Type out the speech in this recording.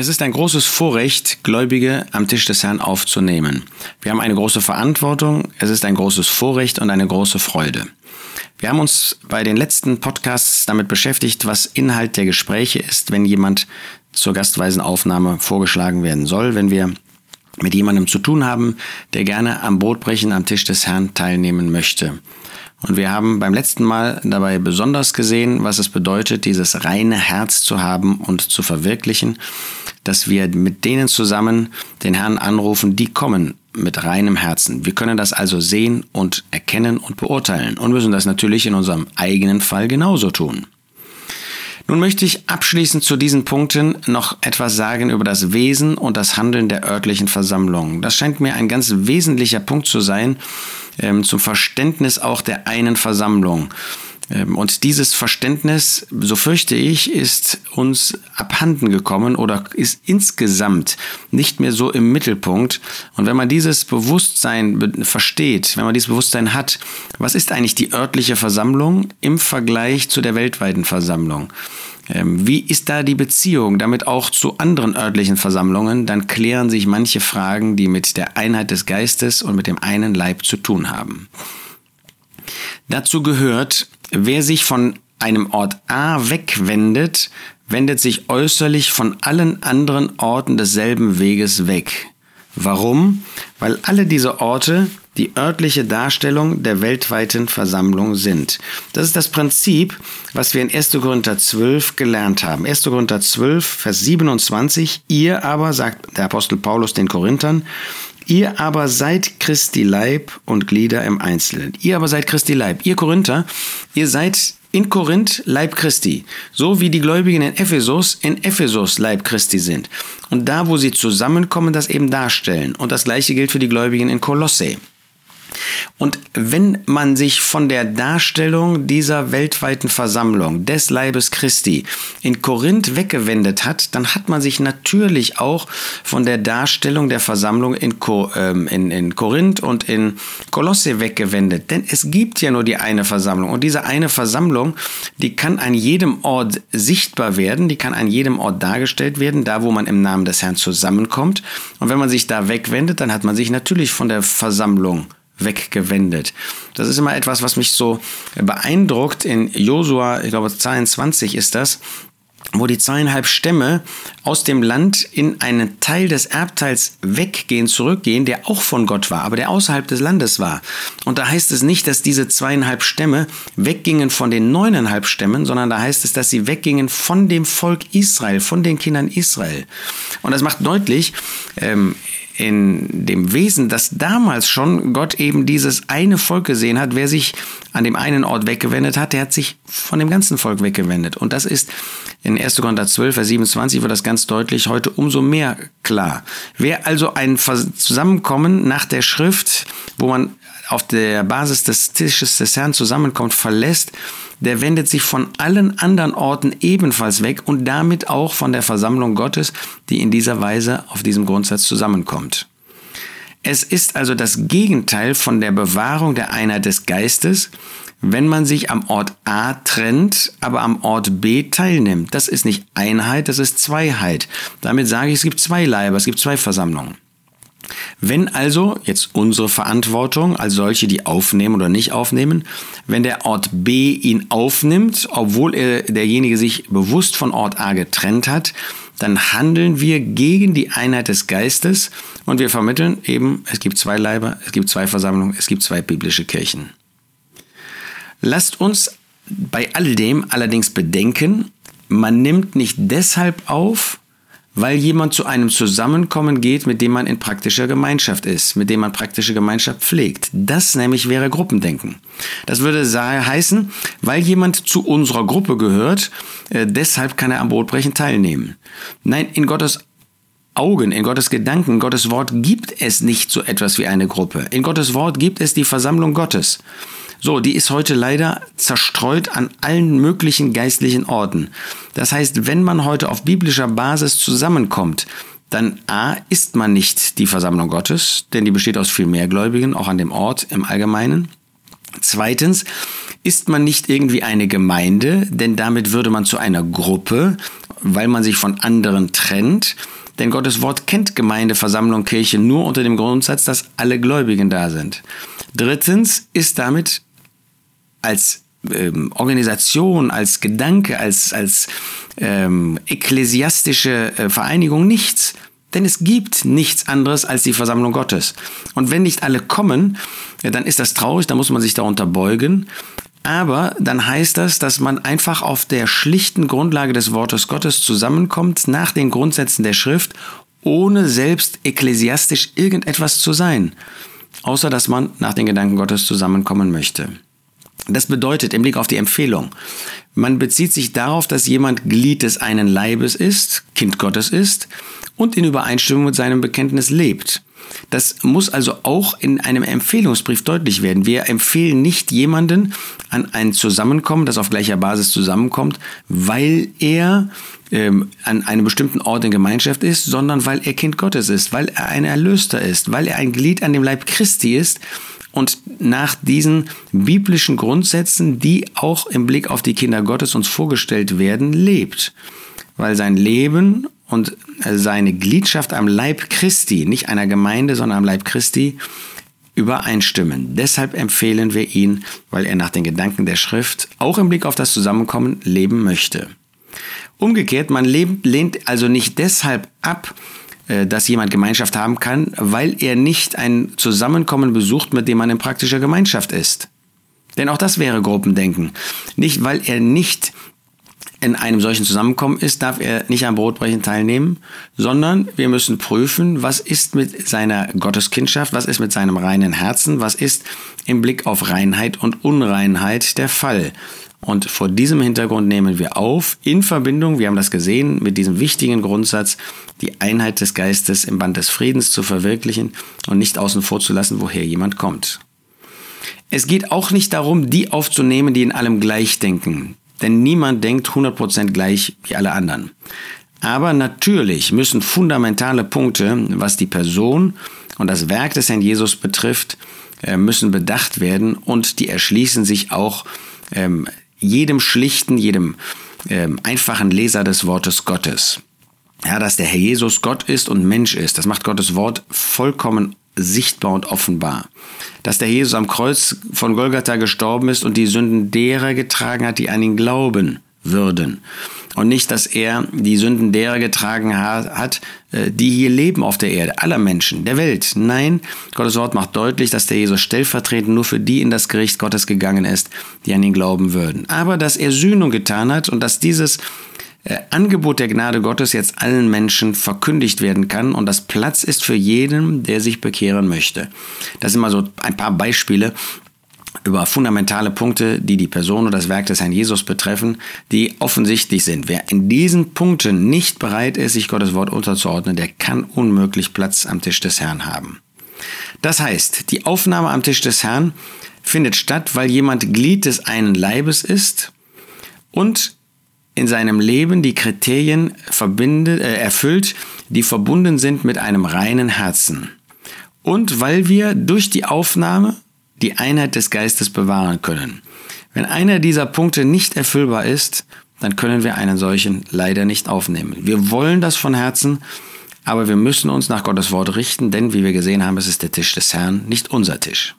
Es ist ein großes Vorrecht, Gläubige am Tisch des Herrn aufzunehmen. Wir haben eine große Verantwortung, es ist ein großes Vorrecht und eine große Freude. Wir haben uns bei den letzten Podcasts damit beschäftigt, was Inhalt der Gespräche ist, wenn jemand zur gastweisen Aufnahme vorgeschlagen werden soll, wenn wir mit jemandem zu tun haben, der gerne am Brotbrechen am Tisch des Herrn teilnehmen möchte. Und wir haben beim letzten Mal dabei besonders gesehen, was es bedeutet, dieses reine Herz zu haben und zu verwirklichen, dass wir mit denen zusammen den Herrn anrufen, die kommen mit reinem Herzen. Wir können das also sehen und erkennen und beurteilen und müssen das natürlich in unserem eigenen Fall genauso tun. Nun möchte ich abschließend zu diesen Punkten noch etwas sagen über das Wesen und das Handeln der örtlichen Versammlung. Das scheint mir ein ganz wesentlicher Punkt zu sein ähm, zum Verständnis auch der einen Versammlung. Ähm, und dieses Verständnis, so fürchte ich, ist uns abhanden gekommen oder ist insgesamt nicht mehr so im Mittelpunkt. Und wenn man dieses Bewusstsein versteht, wenn man dieses Bewusstsein hat, was ist eigentlich die örtliche Versammlung im Vergleich zu der weltweiten Versammlung? Ähm, wie ist da die Beziehung damit auch zu anderen örtlichen Versammlungen? Dann klären sich manche Fragen, die mit der Einheit des Geistes und mit dem einen Leib zu tun haben. Dazu gehört, wer sich von einem Ort A wegwendet, wendet sich äußerlich von allen anderen Orten desselben Weges weg. Warum? Weil alle diese Orte die örtliche Darstellung der weltweiten Versammlung sind. Das ist das Prinzip, was wir in 1. Korinther 12 gelernt haben. 1. Korinther 12, Vers 27. Ihr aber, sagt der Apostel Paulus den Korinthern, Ihr aber seid Christi Leib und Glieder im Einzelnen. Ihr aber seid Christi Leib. Ihr Korinther, ihr seid in Korinth Leib Christi, so wie die Gläubigen in Ephesus in Ephesus Leib Christi sind. Und da, wo sie zusammenkommen, das eben darstellen. Und das gleiche gilt für die Gläubigen in Kolosse. Und wenn man sich von der Darstellung dieser weltweiten Versammlung des Leibes Christi in Korinth weggewendet hat, dann hat man sich natürlich auch von der Darstellung der Versammlung in, Ko, ähm, in, in Korinth und in Kolosse weggewendet. Denn es gibt ja nur die eine Versammlung. Und diese eine Versammlung, die kann an jedem Ort sichtbar werden, die kann an jedem Ort dargestellt werden, da wo man im Namen des Herrn zusammenkommt. Und wenn man sich da wegwendet, dann hat man sich natürlich von der Versammlung weggewendet. Das ist immer etwas, was mich so beeindruckt. In Josua, ich glaube 22 ist das, wo die zweieinhalb Stämme aus dem Land in einen Teil des Erbteils weggehen, zurückgehen, der auch von Gott war, aber der außerhalb des Landes war. Und da heißt es nicht, dass diese zweieinhalb Stämme weggingen von den neuneinhalb Stämmen, sondern da heißt es, dass sie weggingen von dem Volk Israel, von den Kindern Israel. Und das macht deutlich, ähm, in dem Wesen, dass damals schon Gott eben dieses eine Volk gesehen hat. Wer sich an dem einen Ort weggewendet hat, der hat sich von dem ganzen Volk weggewendet. Und das ist in 1. Korinther 12, Vers 27 wird das ganz deutlich heute umso mehr klar. Wer also ein Zusammenkommen nach der Schrift, wo man auf der Basis des Tisches des Herrn zusammenkommt, verlässt, der wendet sich von allen anderen Orten ebenfalls weg und damit auch von der Versammlung Gottes, die in dieser Weise auf diesem Grundsatz zusammenkommt. Es ist also das Gegenteil von der Bewahrung der Einheit des Geistes, wenn man sich am Ort A trennt, aber am Ort B teilnimmt. Das ist nicht Einheit, das ist Zweiheit. Damit sage ich, es gibt zwei Leiber, es gibt zwei Versammlungen. Wenn also jetzt unsere Verantwortung als solche, die aufnehmen oder nicht aufnehmen, wenn der Ort B ihn aufnimmt, obwohl er derjenige sich bewusst von Ort A getrennt hat, dann handeln wir gegen die Einheit des Geistes und wir vermitteln eben, es gibt zwei Leiber, es gibt zwei Versammlungen, es gibt zwei biblische Kirchen. Lasst uns bei all dem allerdings bedenken, man nimmt nicht deshalb auf, weil jemand zu einem Zusammenkommen geht, mit dem man in praktischer Gemeinschaft ist, mit dem man praktische Gemeinschaft pflegt. Das nämlich wäre Gruppendenken. Das würde heißen, weil jemand zu unserer Gruppe gehört, äh, deshalb kann er am Brotbrechen teilnehmen. Nein, in Gottes Augen, in Gottes Gedanken, in Gottes Wort gibt es nicht so etwas wie eine Gruppe. In Gottes Wort gibt es die Versammlung Gottes. So, die ist heute leider zerstreut an allen möglichen geistlichen Orten. Das heißt, wenn man heute auf biblischer Basis zusammenkommt, dann A, ist man nicht die Versammlung Gottes, denn die besteht aus viel mehr Gläubigen, auch an dem Ort im Allgemeinen. Zweitens ist man nicht irgendwie eine Gemeinde, denn damit würde man zu einer Gruppe, weil man sich von anderen trennt. Denn Gottes Wort kennt Gemeinde, Versammlung, Kirche nur unter dem Grundsatz, dass alle Gläubigen da sind. Drittens ist damit als ähm, Organisation, als Gedanke, als, als ähm, ekklesiastische äh, Vereinigung nichts. Denn es gibt nichts anderes als die Versammlung Gottes. Und wenn nicht alle kommen, dann ist das traurig, dann muss man sich darunter beugen. Aber dann heißt das, dass man einfach auf der schlichten Grundlage des Wortes Gottes zusammenkommt, nach den Grundsätzen der Schrift, ohne selbst ekklesiastisch irgendetwas zu sein, außer dass man nach den Gedanken Gottes zusammenkommen möchte. Das bedeutet im Blick auf die Empfehlung, man bezieht sich darauf, dass jemand Glied des einen Leibes ist, Kind Gottes ist und in Übereinstimmung mit seinem Bekenntnis lebt. Das muss also auch in einem Empfehlungsbrief deutlich werden. Wir empfehlen nicht jemanden an ein Zusammenkommen, das auf gleicher Basis zusammenkommt, weil er ähm, an einem bestimmten Ort in Gemeinschaft ist, sondern weil er Kind Gottes ist, weil er ein Erlöster ist, weil er ein Glied an dem Leib Christi ist und nach diesen biblischen Grundsätzen, die auch im Blick auf die Kinder Gottes uns vorgestellt werden, lebt. Weil sein Leben und seine Gliedschaft am Leib Christi, nicht einer Gemeinde, sondern am Leib Christi, übereinstimmen. Deshalb empfehlen wir ihn, weil er nach den Gedanken der Schrift auch im Blick auf das Zusammenkommen leben möchte. Umgekehrt, man lehnt also nicht deshalb ab, äh, dass jemand Gemeinschaft haben kann, weil er nicht ein Zusammenkommen besucht, mit dem man in praktischer Gemeinschaft ist. Denn auch das wäre Gruppendenken. Nicht, weil er nicht in einem solchen Zusammenkommen ist, darf er nicht am Brotbrechen teilnehmen, sondern wir müssen prüfen, was ist mit seiner Gotteskindschaft, was ist mit seinem reinen Herzen, was ist im Blick auf Reinheit und Unreinheit der Fall. Und vor diesem Hintergrund nehmen wir auf, in Verbindung, wir haben das gesehen, mit diesem wichtigen Grundsatz, die Einheit des Geistes im Band des Friedens zu verwirklichen und nicht außen vor zu lassen, woher jemand kommt. Es geht auch nicht darum, die aufzunehmen, die in allem gleich denken, denn niemand denkt 100% gleich wie alle anderen. Aber natürlich müssen fundamentale Punkte, was die Person und das Werk des Herrn Jesus betrifft, äh, müssen bedacht werden und die erschließen sich auch ähm, jedem schlichten, jedem ähm, einfachen Leser des Wortes Gottes. Ja, dass der Herr Jesus Gott ist und Mensch ist, das macht Gottes Wort vollkommen sichtbar und offenbar. Dass der Jesus am Kreuz von Golgatha gestorben ist und die Sünden derer getragen hat, die an ihn glauben würden. Und nicht, dass er die Sünden derer getragen hat, äh, die hier leben auf der Erde, aller Menschen, der Welt. Nein, Gottes Wort macht deutlich, dass der Jesus stellvertretend nur für die in das Gericht Gottes gegangen ist, die an ihn glauben würden. Aber dass er Sühnung getan hat und dass dieses äh, Angebot der Gnade Gottes jetzt allen Menschen verkündigt werden kann und das Platz ist für jeden, der sich bekehren möchte. Das sind mal so ein paar Beispiele, über fundamentale Punkte, die die Person und das Werk des Herrn Jesus betreffen, die offensichtlich sind. Wer in diesen Punkten nicht bereit ist, sich Gottes Wort unterzuordnen, der kann unmöglich Platz am Tisch des Herrn haben. Das heißt, die Aufnahme am Tisch des Herrn findet statt, weil jemand Glied des einen Leibes ist und in seinem Leben die Kriterien verbindet, äh, erfüllt, die verbunden sind mit einem reinen Herzen. Und weil wir durch die Aufnahme die Einheit des Geistes bewahren können. Wenn einer dieser Punkte nicht erfüllbar ist, dann können wir einen solchen leider nicht aufnehmen. Wir wollen das von Herzen, aber wir müssen uns nach Gottes Wort richten, denn wie wir gesehen haben, es ist der Tisch des Herrn, nicht unser Tisch.